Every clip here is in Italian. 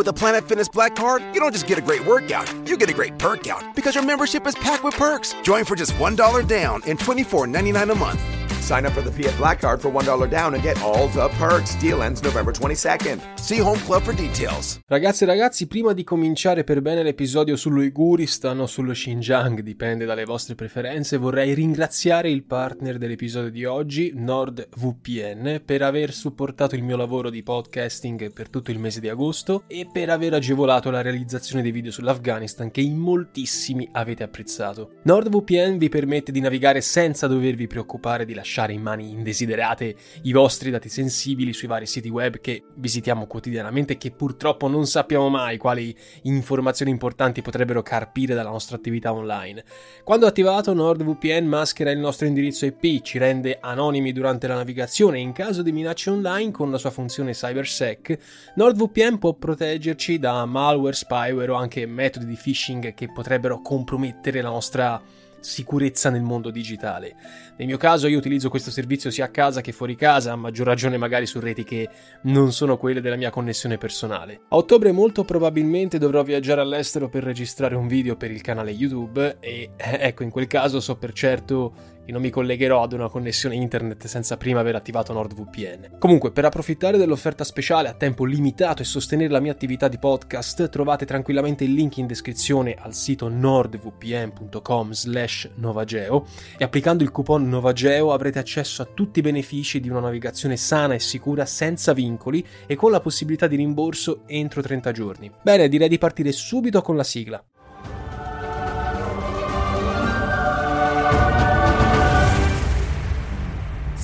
With a Planet Fitness Black Card, you don't just get a great workout, you get a great perk out because your membership is packed with perks. Join for just $1 down and $24.99 a month. Sign up for the Fiat Black Card for $1 down and get all the perks. Deal ends November 22nd. See Home Club for details. Ragazzi e ragazzi, prima di cominciare per bene l'episodio sull'Uiguristan o sullo Xinjiang, dipende dalle vostre preferenze, vorrei ringraziare il partner dell'episodio di oggi, NordVPN, per aver supportato il mio lavoro di podcasting per tutto il mese di agosto e per aver agevolato la realizzazione dei video sull'Afghanistan che in moltissimi avete apprezzato. NordVPN vi permette di navigare senza dovervi preoccupare di lasciare in mani indesiderate i vostri dati sensibili sui vari siti web che visitiamo quotidianamente e che purtroppo non sappiamo mai quali informazioni importanti potrebbero carpire dalla nostra attività online. Quando attivato NordVPN maschera il nostro indirizzo IP, ci rende anonimi durante la navigazione e in caso di minacce online con la sua funzione CyberSec, NordVPN può proteggerci da malware, spyware o anche metodi di phishing che potrebbero compromettere la nostra sicurezza nel mondo digitale. Nel mio caso io utilizzo questo servizio sia a casa che fuori casa, a maggior ragione magari su reti che non sono quelle della mia connessione personale. A ottobre molto probabilmente dovrò viaggiare all'estero per registrare un video per il canale YouTube e ecco in quel caso so per certo che non mi collegherò ad una connessione internet senza prima aver attivato NordVPN. Comunque, per approfittare dell'offerta speciale a tempo limitato e sostenere la mia attività di podcast, trovate tranquillamente il link in descrizione al sito nordvpn.com slash novageo e applicando il coupon novageo avrete accesso a tutti i benefici di una navigazione sana e sicura senza vincoli e con la possibilità di rimborso entro 30 giorni. Bene, direi di partire subito con la sigla.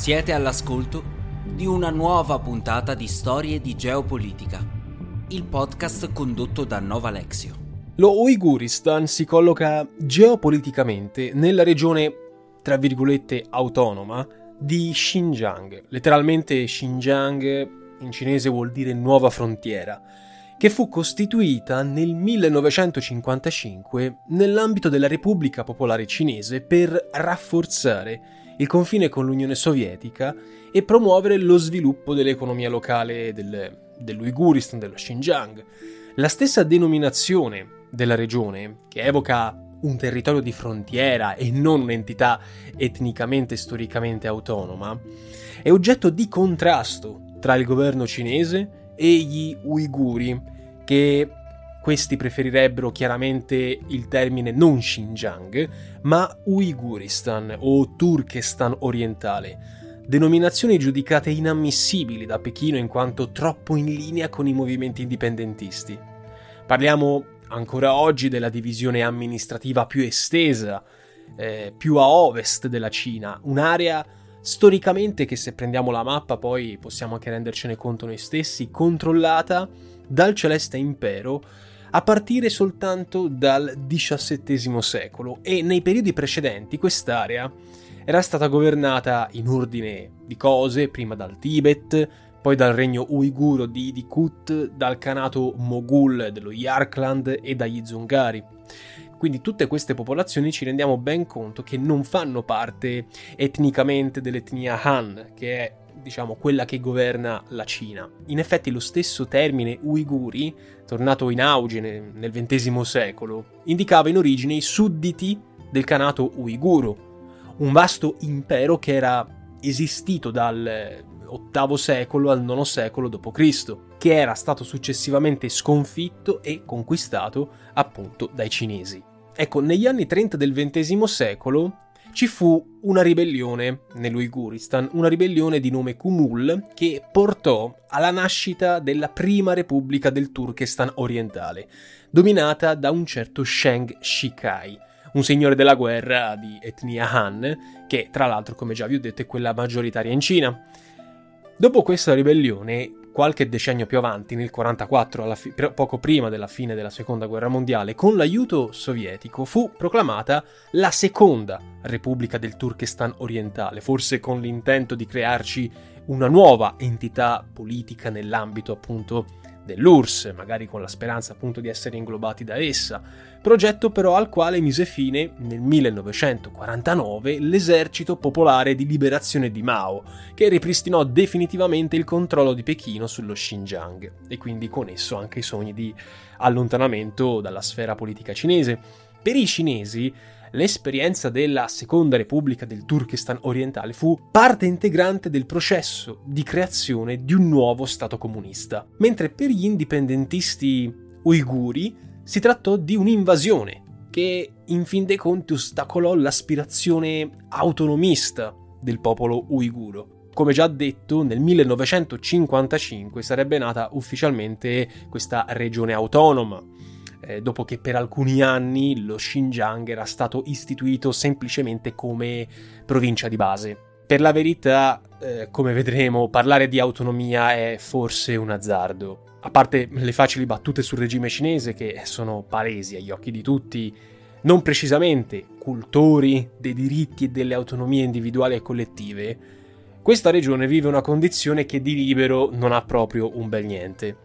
Siete all'ascolto di una nuova puntata di Storie di Geopolitica, il podcast condotto da Nova Lexio. Lo Uiguristan si colloca geopoliticamente nella regione, tra virgolette, autonoma di Xinjiang. Letteralmente Xinjiang in cinese vuol dire nuova frontiera, che fu costituita nel 1955 nell'ambito della Repubblica Popolare Cinese per rafforzare il confine con l'Unione Sovietica e promuovere lo sviluppo dell'economia locale del, dell'Uiguristan, dello Xinjiang. La stessa denominazione della regione, che evoca un territorio di frontiera e non un'entità etnicamente e storicamente autonoma, è oggetto di contrasto tra il governo cinese e gli uiguri, che questi preferirebbero chiaramente il termine non Xinjiang, ma Uiguristan o Turkestan orientale, denominazioni giudicate inammissibili da Pechino in quanto troppo in linea con i movimenti indipendentisti. Parliamo ancora oggi della divisione amministrativa più estesa, eh, più a ovest della Cina, un'area storicamente che se prendiamo la mappa poi possiamo anche rendercene conto noi stessi, controllata dal Celeste Impero a partire soltanto dal XVII secolo e nei periodi precedenti quest'area era stata governata in ordine di cose prima dal Tibet, poi dal regno uiguro di Idikut, dal kanato Moghul dello Yarkland e dagli Zungari. Quindi tutte queste popolazioni ci rendiamo ben conto che non fanno parte etnicamente dell'etnia Han, che è diciamo quella che governa la Cina. In effetti lo stesso termine uiguri, tornato in auge nel XX secolo, indicava in origine i sudditi del Kanato uiguro, un vasto impero che era esistito dal VIII secolo al IX secolo d.C., che era stato successivamente sconfitto e conquistato appunto dai cinesi. Ecco, negli anni 30 del XX secolo ci fu una ribellione nell'Uiguristan, una ribellione di nome Kumul che portò alla nascita della prima repubblica del Turkestan orientale, dominata da un certo Sheng Shikai, un signore della guerra di etnia Han, che tra l'altro, come già vi ho detto, è quella maggioritaria in Cina. Dopo questa ribellione, qualche decennio più avanti, nel 1944, fi- poco prima della fine della Seconda Guerra Mondiale, con l'aiuto sovietico fu proclamata la seconda Repubblica del Turkestan orientale, forse con l'intento di crearci una nuova entità politica nell'ambito appunto dell'URSS, magari con la speranza appunto di essere inglobati da essa, progetto però al quale mise fine nel 1949 l'esercito popolare di liberazione di Mao, che ripristinò definitivamente il controllo di Pechino sullo Xinjiang e quindi con esso anche i sogni di allontanamento dalla sfera politica cinese. Per i cinesi l'esperienza della Seconda Repubblica del Turkestan orientale fu parte integrante del processo di creazione di un nuovo Stato comunista, mentre per gli indipendentisti uiguri si trattò di un'invasione che in fin dei conti ostacolò l'aspirazione autonomista del popolo uiguro. Come già detto, nel 1955 sarebbe nata ufficialmente questa regione autonoma, eh, dopo che per alcuni anni lo Xinjiang era stato istituito semplicemente come provincia di base. Per la verità, eh, come vedremo, parlare di autonomia è forse un azzardo. A parte le facili battute sul regime cinese, che sono palesi agli occhi di tutti, non precisamente cultori dei diritti e delle autonomie individuali e collettive, questa regione vive una condizione che di libero non ha proprio un bel niente.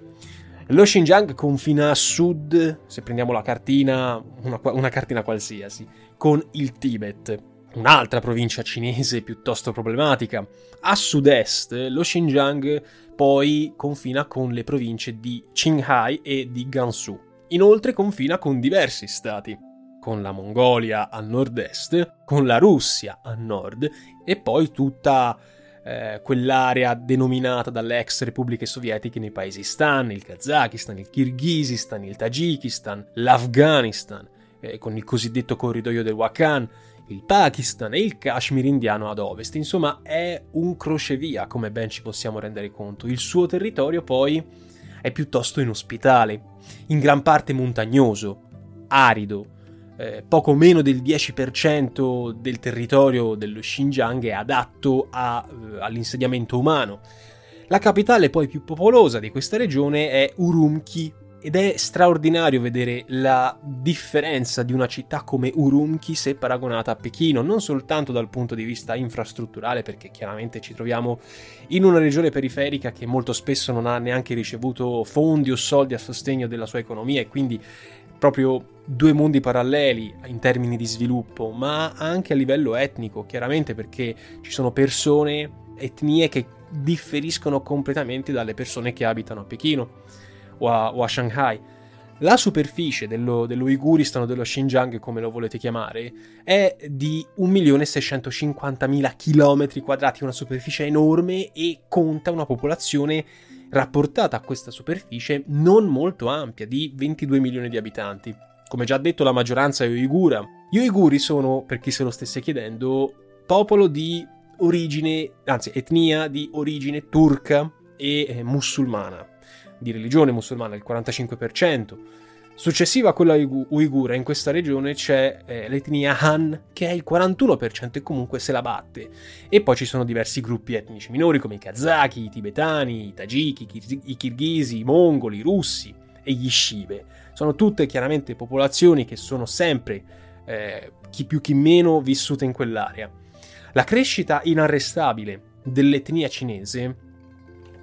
Lo Xinjiang confina a sud, se prendiamo la cartina, una, una cartina qualsiasi, con il Tibet, un'altra provincia cinese piuttosto problematica. A sud-est lo Xinjiang poi confina con le province di Qinghai e di Gansu. Inoltre confina con diversi stati, con la Mongolia a nord-est, con la Russia a nord e poi tutta eh, quell'area denominata dalle ex repubbliche sovietiche nei paesi Stan, il Kazakistan, il Kirghizistan, il Tagikistan, l'Afghanistan, eh, con il cosiddetto corridoio del Wakhan, il Pakistan e il Kashmir indiano ad ovest. Insomma, è un crocevia, come ben ci possiamo rendere conto. Il suo territorio poi è piuttosto inospitale, in gran parte montagnoso, arido, eh, poco meno del 10% del territorio dello Xinjiang è adatto a, eh, all'insediamento umano. La capitale poi più popolosa di questa regione è Urumqi ed è straordinario vedere la differenza di una città come Urumqi se paragonata a Pechino, non soltanto dal punto di vista infrastrutturale, perché chiaramente ci troviamo in una regione periferica che molto spesso non ha neanche ricevuto fondi o soldi a sostegno della sua economia e quindi proprio due mondi paralleli in termini di sviluppo, ma anche a livello etnico, chiaramente perché ci sono persone, etnie che differiscono completamente dalle persone che abitano a Pechino o a, o a Shanghai. La superficie dello, dell'Uiguristan o dello Xinjiang, come lo volete chiamare, è di 1.650.000 km quadrati, una superficie enorme e conta una popolazione rapportata a questa superficie non molto ampia, di 22 milioni di abitanti. Come già detto, la maggioranza è uigura. Gli uiguri sono, per chi se lo stesse chiedendo, popolo di origine, anzi etnia di origine turca e eh, musulmana, di religione musulmana il 45%. Successiva a quella uigura, in questa regione c'è eh, l'etnia Han, che è il 41% e comunque se la batte. E poi ci sono diversi gruppi etnici minori come i kazaki, i tibetani, i tagiki, i kirghisi, i mongoli, i russi e gli shive. Sono tutte chiaramente popolazioni che sono sempre, eh, chi più chi meno, vissute in quell'area. La crescita inarrestabile dell'etnia cinese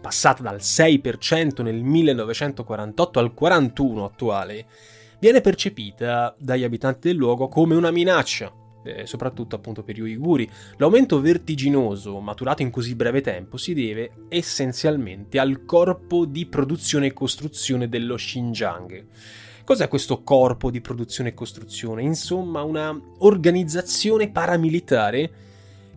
passata dal 6% nel 1948 al 41% attuale, viene percepita dagli abitanti del luogo come una minaccia, eh, soprattutto appunto per gli uiguri. L'aumento vertiginoso maturato in così breve tempo si deve essenzialmente al corpo di produzione e costruzione dello Xinjiang. Cos'è questo corpo di produzione e costruzione? Insomma, una organizzazione paramilitare,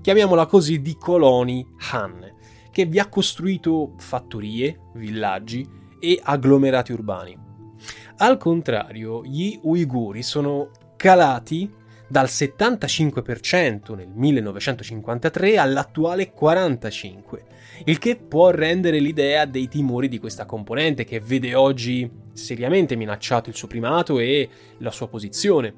chiamiamola così, di coloni Han che vi ha costruito fattorie, villaggi e agglomerati urbani. Al contrario, gli uiguri sono calati dal 75% nel 1953 all'attuale 45%, il che può rendere l'idea dei timori di questa componente che vede oggi seriamente minacciato il suo primato e la sua posizione.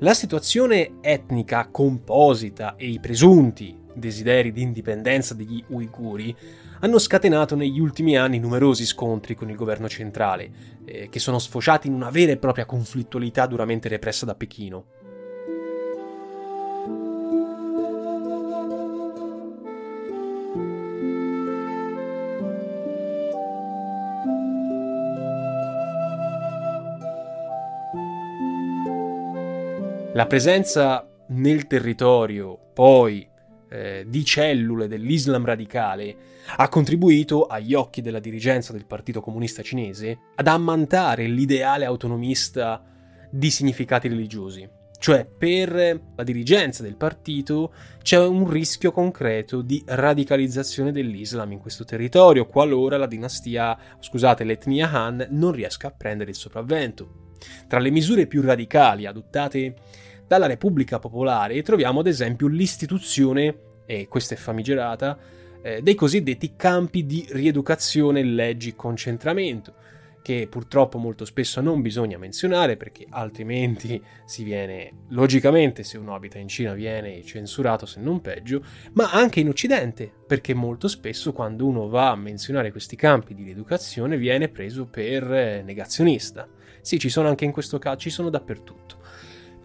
La situazione etnica composita e i presunti desideri di indipendenza degli uiguri hanno scatenato negli ultimi anni numerosi scontri con il governo centrale, eh, che sono sfociati in una vera e propria conflittualità duramente repressa da Pechino. La presenza nel territorio, poi, eh, di cellule dell'Islam radicale ha contribuito, agli occhi della dirigenza del Partito Comunista Cinese, ad ammantare l'ideale autonomista di significati religiosi. Cioè, per la dirigenza del partito c'è un rischio concreto di radicalizzazione dell'Islam in questo territorio, qualora la dinastia, scusate, l'etnia Han non riesca a prendere il sopravvento. Tra le misure più radicali adottate dalla Repubblica Popolare troviamo ad esempio l'istituzione, e questa è famigerata, eh, dei cosiddetti campi di rieducazione leggi concentramento, che purtroppo molto spesso non bisogna menzionare perché altrimenti si viene, logicamente se uno abita in Cina viene censurato se non peggio, ma anche in Occidente, perché molto spesso quando uno va a menzionare questi campi di rieducazione viene preso per eh, negazionista. Sì, ci sono anche in questo caso, ci sono dappertutto.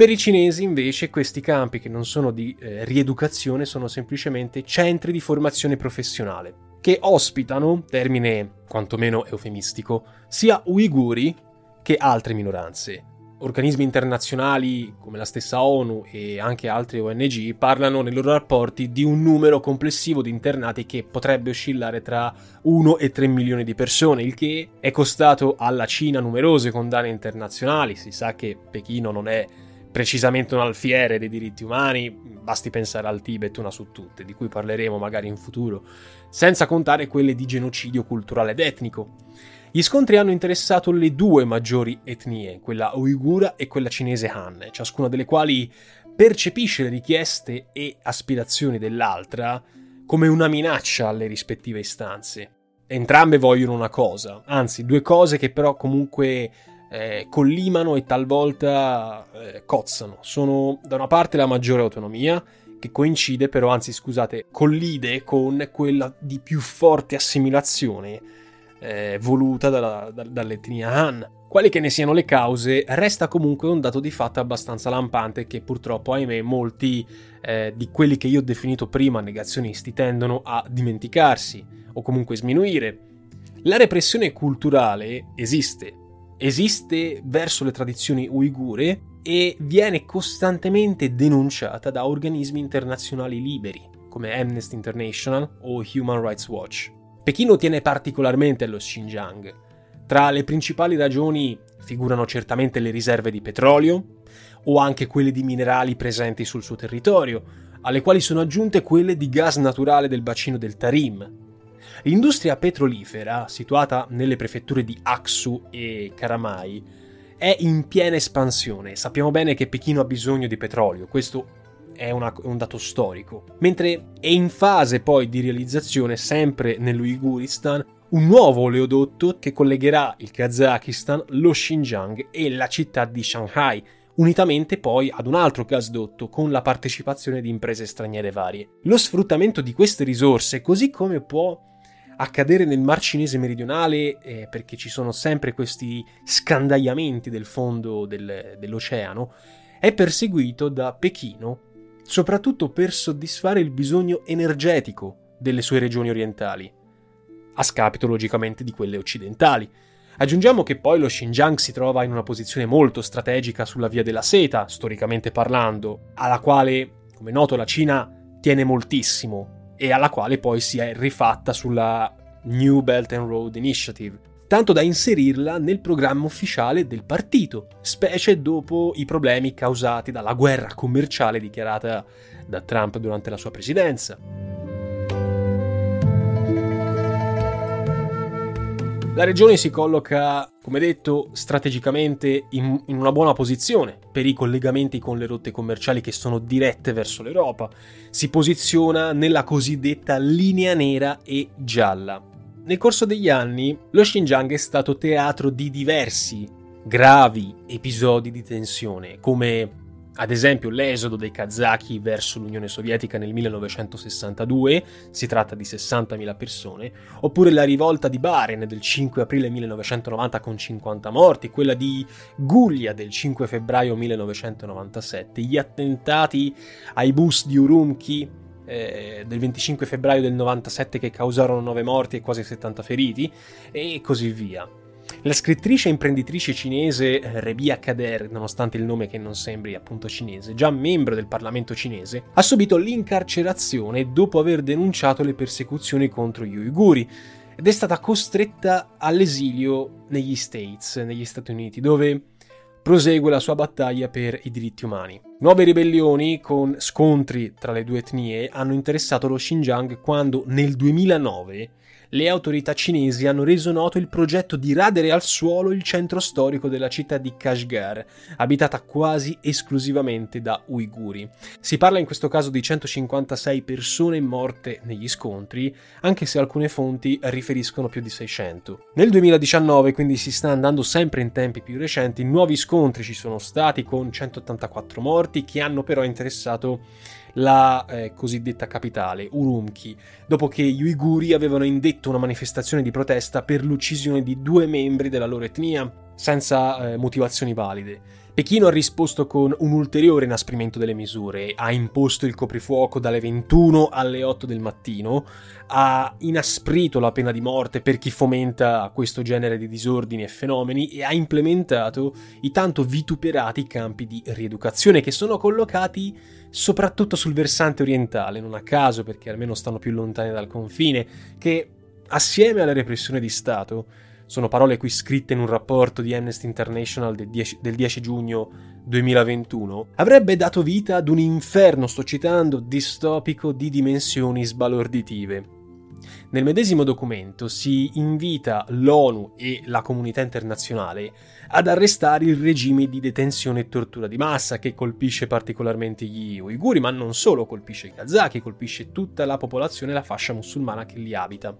Per i cinesi invece questi campi che non sono di eh, rieducazione sono semplicemente centri di formazione professionale, che ospitano, termine quantomeno eufemistico, sia uiguri che altre minoranze. Organismi internazionali come la stessa ONU e anche altre ONG parlano nei loro rapporti di un numero complessivo di internati che potrebbe oscillare tra 1 e 3 milioni di persone, il che è costato alla Cina numerose condanne internazionali. Si sa che Pechino non è precisamente un alfiere dei diritti umani, basti pensare al Tibet una su tutte, di cui parleremo magari in futuro, senza contare quelle di genocidio culturale ed etnico. Gli scontri hanno interessato le due maggiori etnie, quella uigura e quella cinese Han, ciascuna delle quali percepisce le richieste e aspirazioni dell'altra come una minaccia alle rispettive istanze. Entrambe vogliono una cosa, anzi due cose che però comunque eh, collimano e talvolta eh, cozzano. Sono da una parte la maggiore autonomia, che coincide però, anzi scusate, collide con quella di più forte assimilazione eh, voluta dalla, da, dall'etnia Han. Quali che ne siano le cause, resta comunque un dato di fatto abbastanza lampante che purtroppo, ahimè, molti eh, di quelli che io ho definito prima negazionisti tendono a dimenticarsi o comunque sminuire. La repressione culturale esiste, esiste verso le tradizioni uigure e viene costantemente denunciata da organismi internazionali liberi come Amnesty International o Human Rights Watch. Pechino tiene particolarmente allo Xinjiang. Tra le principali ragioni figurano certamente le riserve di petrolio o anche quelle di minerali presenti sul suo territorio, alle quali sono aggiunte quelle di gas naturale del bacino del Tarim, L'industria petrolifera, situata nelle prefetture di Aksu e Karamai, è in piena espansione. Sappiamo bene che Pechino ha bisogno di petrolio, questo è una, un dato storico. Mentre è in fase poi di realizzazione, sempre nell'Uiguristan, un nuovo oleodotto che collegherà il Kazakistan, lo Xinjiang e la città di Shanghai, unitamente poi ad un altro gasdotto con la partecipazione di imprese straniere varie. Lo sfruttamento di queste risorse, così come può accadere nel Mar Cinese meridionale eh, perché ci sono sempre questi scandagliamenti del fondo del, dell'oceano, è perseguito da Pechino soprattutto per soddisfare il bisogno energetico delle sue regioni orientali, a scapito logicamente di quelle occidentali. Aggiungiamo che poi lo Xinjiang si trova in una posizione molto strategica sulla via della seta, storicamente parlando, alla quale, come noto, la Cina tiene moltissimo e alla quale poi si è rifatta sulla New Belt and Road Initiative, tanto da inserirla nel programma ufficiale del partito, specie dopo i problemi causati dalla guerra commerciale dichiarata da Trump durante la sua presidenza. La regione si colloca, come detto, strategicamente in, in, una buona posizione per i collegamenti con le rotte commerciali che sono dirette verso l'Europa. Si posiziona nella cosiddetta linea nera e gialla. Nel corso degli anni, lo Xinjiang è stato teatro di diversi gravi episodi di tensione, come ad esempio l'esodo dei kazaki verso l'Unione Sovietica nel 1962, si tratta di 60.000 persone, oppure la rivolta di Baren del 5 aprile 1990 con 50 morti, quella di Guglia del 5 febbraio 1997, gli attentati ai bus di Urumqi eh, del 25 febbraio del 97 che causarono 9 morti e quasi 70 feriti, e così via. La scrittrice e imprenditrice cinese eh, Rebia Kader, nonostante il nome che non sembri appunto cinese, già membro del Parlamento cinese, ha subito l'incarcerazione dopo aver denunciato le persecuzioni contro gli uiguri ed è stata costretta all'esilio negli States, negli Stati Uniti, dove prosegue la sua battaglia per i diritti umani. Nuove ribellioni con scontri tra le due etnie hanno interessato lo Xinjiang quando nel 2009 le autorità cinesi hanno reso noto il progetto di radere al suolo il centro storico della città di Kashgar, abitata quasi esclusivamente da uiguri. Si parla in questo caso di 156 persone morte negli scontri, anche se alcune fonti riferiscono più di 600. Nel 2019, quindi si sta andando sempre in tempi più recenti, nuovi scontri ci sono stati con 184 morti che hanno però interessato la eh, cosiddetta capitale, Urumqi, dopo che gli uiguri avevano indetto una manifestazione di protesta per l'uccisione di due membri della loro etnia, senza eh, motivazioni valide. Pechino ha risposto con un ulteriore inasprimento delle misure, ha imposto il coprifuoco dalle 21 alle 8 del mattino, ha inasprito la pena di morte per chi fomenta questo genere di disordini e fenomeni e ha implementato i tanto vituperati campi di rieducazione che sono collocati soprattutto sul versante orientale, non a caso perché almeno stanno più lontani dal confine, che assieme alla repressione di Stato sono parole qui scritte in un rapporto di Amnesty International del 10, del 10 giugno 2021, avrebbe dato vita ad un inferno, sto citando, distopico di dimensioni sbalorditive. Nel medesimo documento si invita l'ONU e la comunità internazionale ad arrestare il regime di detenzione e tortura di massa che colpisce particolarmente gli uiguri, ma non solo, colpisce i kazaki, colpisce tutta la popolazione e la fascia musulmana che li abita.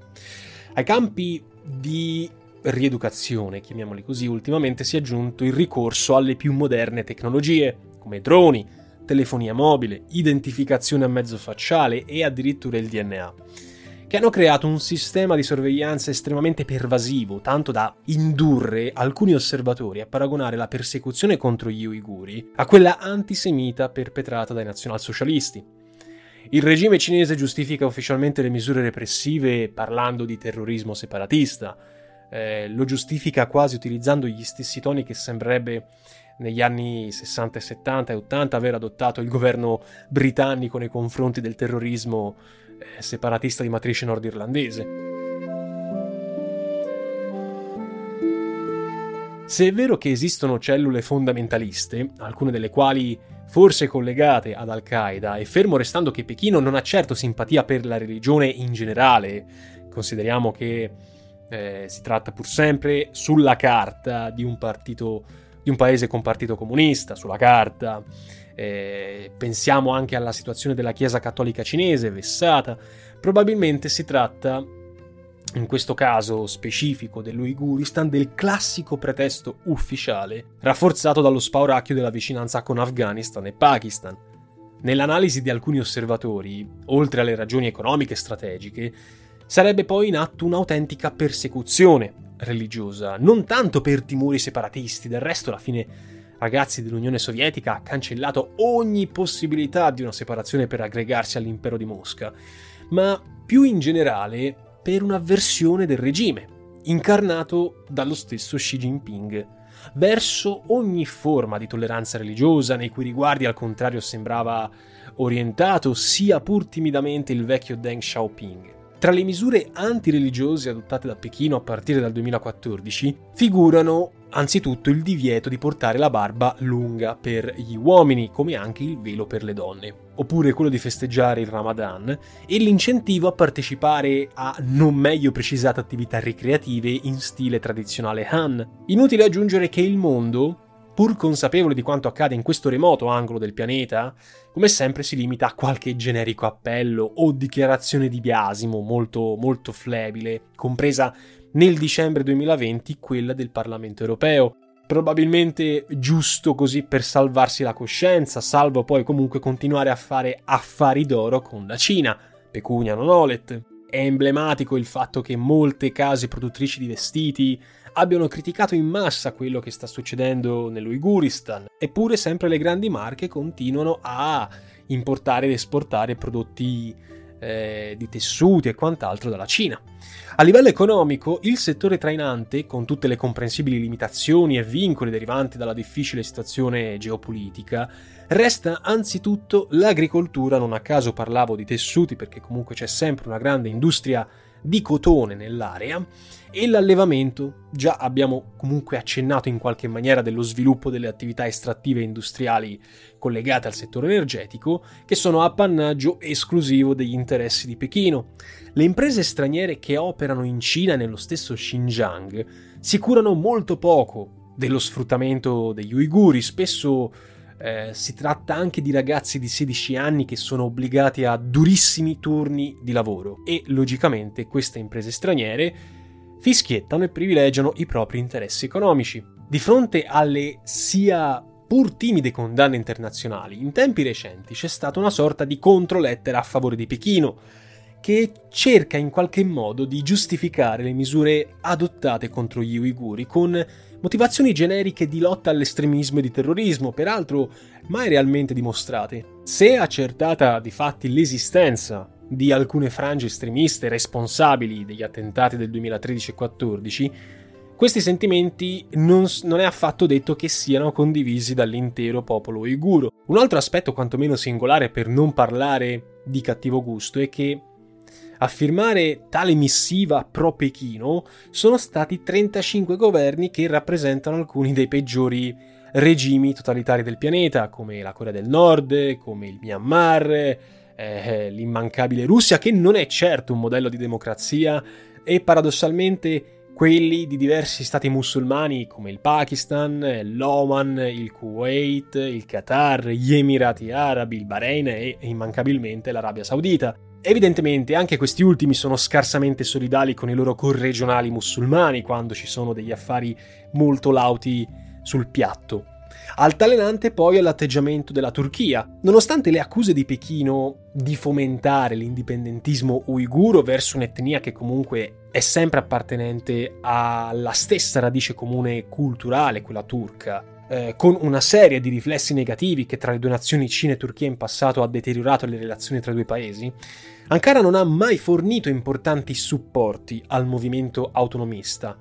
Ai campi di rieducazione, chiamiamoli così, ultimamente si è aggiunto il ricorso alle più moderne tecnologie, come droni, telefonia mobile, identificazione a mezzo facciale e addirittura il DNA, che hanno creato un sistema di sorveglianza estremamente pervasivo, tanto da indurre alcuni osservatori a paragonare la persecuzione contro gli uiguri a quella antisemita perpetrata dai nazionalsocialisti. Il regime cinese giustifica ufficialmente le misure repressive parlando di terrorismo separatista, eh, lo giustifica quasi utilizzando gli stessi toni che sembrerebbe negli anni 60, 70 e 80 aver adottato il governo britannico nei confronti del terrorismo eh, separatista di matrice nordirlandese. Se è vero che esistono cellule fondamentaliste, alcune delle quali forse collegate ad Al-Qaeda, e fermo restando che Pechino non ha certo simpatia per la religione in generale, consideriamo che eh, si tratta pur sempre sulla carta di un partito, di un paese con partito comunista, sulla carta. Eh, pensiamo anche alla situazione della Chiesa cattolica cinese, vessata. Probabilmente si tratta, in questo caso specifico dell'Uiguristan, del classico pretesto ufficiale, rafforzato dallo spauracchio della vicinanza con Afghanistan e Pakistan. Nell'analisi di alcuni osservatori, oltre alle ragioni economiche e strategiche, sarebbe poi in atto un'autentica persecuzione religiosa, non tanto per timori separatisti, del resto alla fine ragazzi dell'Unione Sovietica ha cancellato ogni possibilità di una separazione per aggregarsi all'impero di Mosca, ma più in generale per un'avversione del regime, incarnato dallo stesso Xi Jinping, verso ogni forma di tolleranza religiosa nei cui riguardi al contrario sembrava orientato sia pur timidamente il vecchio Deng Xiaoping. Tra le misure antireligiose adottate da Pechino a partire dal 2014 figurano anzitutto il divieto di portare la barba lunga per gli uomini, come anche il velo per le donne, oppure quello di festeggiare il Ramadan e l'incentivo a partecipare a non meglio precisate attività ricreative in stile tradizionale Han. Inutile aggiungere che il mondo, pur consapevole di quanto accade in questo remoto angolo del pianeta, come sempre si limita a qualche generico appello o dichiarazione di biasimo molto, molto flebile, compresa nel dicembre 2020 quella del Parlamento europeo, probabilmente giusto così per salvarsi la coscienza, salvo poi comunque continuare a fare affari d'oro con la Cina, pecunia non olet. È emblematico il fatto che molte case produttrici di vestiti abbiano criticato in massa quello che sta succedendo nell'Uiguristan, eppure sempre le grandi marche continuano a importare ed esportare prodotti eh, di tessuti e quant'altro dalla Cina. A livello economico, il settore trainante, con tutte le comprensibili limitazioni e vincoli derivanti dalla difficile situazione geopolitica, resta anzitutto l'agricoltura, non a caso parlavo di tessuti perché comunque c'è sempre una grande industria di cotone nell'area, e l'allevamento, già abbiamo comunque accennato in qualche maniera dello sviluppo delle attività estrattive industriali collegate al settore energetico, che sono appannaggio esclusivo degli interessi di Pechino. Le imprese straniere che operano in Cina e nello stesso Xinjiang si curano molto poco dello sfruttamento degli uiguri, spesso eh, si tratta anche di ragazzi di 16 anni che sono obbligati a durissimi turni di lavoro e logicamente queste imprese straniere fischiettano e privilegiano i propri interessi economici. Di fronte alle sia pur timide condanne internazionali, in tempi recenti c'è stata una sorta di controlettera a favore di Pechino, che cerca in qualche modo di giustificare le misure adottate contro gli uiguri con motivazioni generiche di lotta all'estremismo e di terrorismo, peraltro mai realmente dimostrate. Se accertata di fatti l'esistenza di alcune frange estremiste responsabili degli attentati del 2013 e 2014, questi sentimenti non, non, è affatto detto che siano condivisi dall'intero popolo uiguro. Un altro aspetto quantomeno singolare per non parlare di cattivo gusto è che a firmare tale missiva pro Pechino sono stati 35 governi che rappresentano alcuni dei peggiori regimi totalitari del pianeta, come la Corea del Nord, come il Myanmar, eh, l'immancabile Russia, che non è certo un modello di democrazia, e paradossalmente quelli di diversi stati musulmani come il Pakistan, l'Oman, il Kuwait, il Qatar, gli Emirati Arabi, il Bahrain e immancabilmente l'Arabia Saudita. Evidentemente anche questi ultimi sono scarsamente solidali con i loro corregionali musulmani quando ci sono degli affari molto lauti sul piatto. Altalenante poi è l'atteggiamento della Turchia. Nonostante le accuse di Pechino di fomentare l'indipendentismo uiguro verso un'etnia che comunque è sempre appartenente alla stessa radice comune culturale, quella turca, eh, con una serie di riflessi negativi che tra le due nazioni Cina e Turchia in passato ha deteriorato le relazioni tra i due paesi, Ankara non ha mai fornito importanti supporti al movimento autonomista.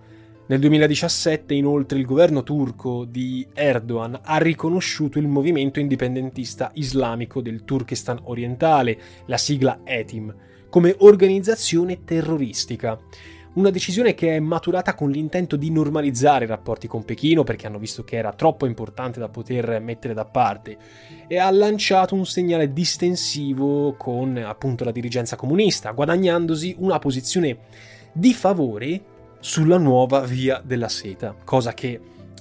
Nel 2017 inoltre il governo turco di Erdogan ha riconosciuto il movimento indipendentista islamico del Turkestan orientale, la sigla ETIM, come organizzazione terroristica una decisione che è maturata con l'intento di normalizzare i rapporti con Pechino perché hanno visto che era troppo importante da poter mettere da parte e ha lanciato un segnale distensivo con appunto la dirigenza comunista, guadagnandosi una posizione di favore sulla nuova via della seta, cosa che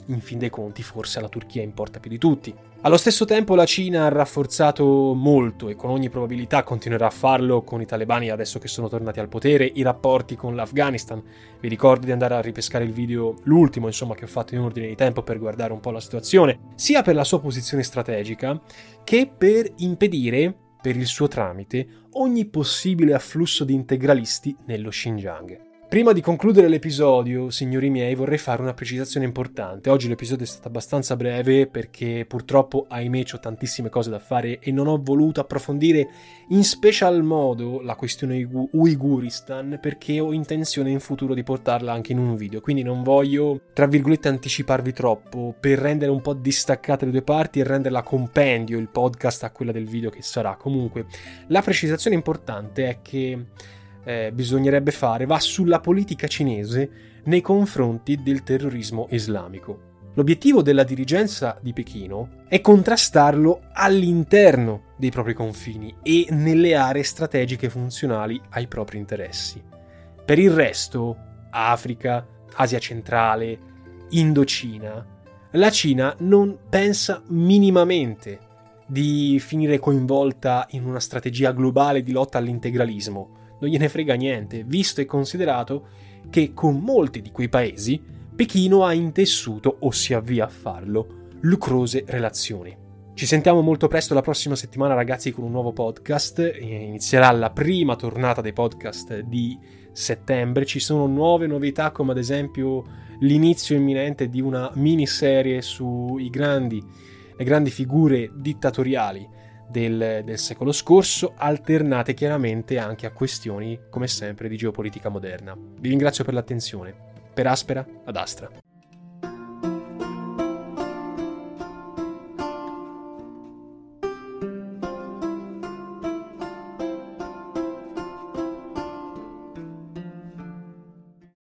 in fin dei conti forse alla Turchia importa più di tutti. Allo stesso tempo la Cina ha rafforzato molto e con ogni probabilità continuerà a farlo con i talebani adesso che sono tornati al potere i rapporti con l'Afghanistan. Vi ricordo di andare a ripescare il video, l'ultimo insomma che ho fatto in ordine di tempo per guardare un po' la situazione, sia per la sua posizione strategica che per impedire, per il suo tramite, ogni possibile afflusso di integralisti nello Xinjiang. Prima di concludere l'episodio, signori miei, vorrei fare una precisazione importante. Oggi l'episodio è stato abbastanza breve perché purtroppo, ahimè, ho tantissime cose da fare e non ho voluto approfondire in special modo la questione Uiguristan perché ho intenzione in futuro di portarla anche in un video. Quindi non voglio, tra virgolette, anticiparvi troppo per rendere un po' distaccate le due parti e renderla compendio il podcast a quella del video che sarà. Comunque, la precisazione importante è che eh, bisognerebbe fare va sulla politica cinese nei confronti del terrorismo islamico. L'obiettivo della dirigenza di Pechino è contrastarlo all'interno dei propri confini e nelle aree strategiche funzionali ai propri interessi. Per il resto, Africa, Asia centrale, Indocina, la Cina non pensa minimamente di finire coinvolta in una strategia globale di lotta all'integralismo, non gliene frega niente, visto e considerato che con molti di quei paesi Pechino ha intessuto, o si avvia a farlo, lucrose relazioni. Ci sentiamo molto presto la prossima settimana ragazzi con un nuovo podcast, inizierà la prima tornata dei podcast di settembre, ci sono nuove novità come ad esempio l'inizio imminente di una miniserie sui grandi, le grandi figure dittatoriali del, del secolo scorso, alternate chiaramente anche a questioni come sempre di geopolitica moderna. Vi ringrazio per l'attenzione, per Aspera ad Astra.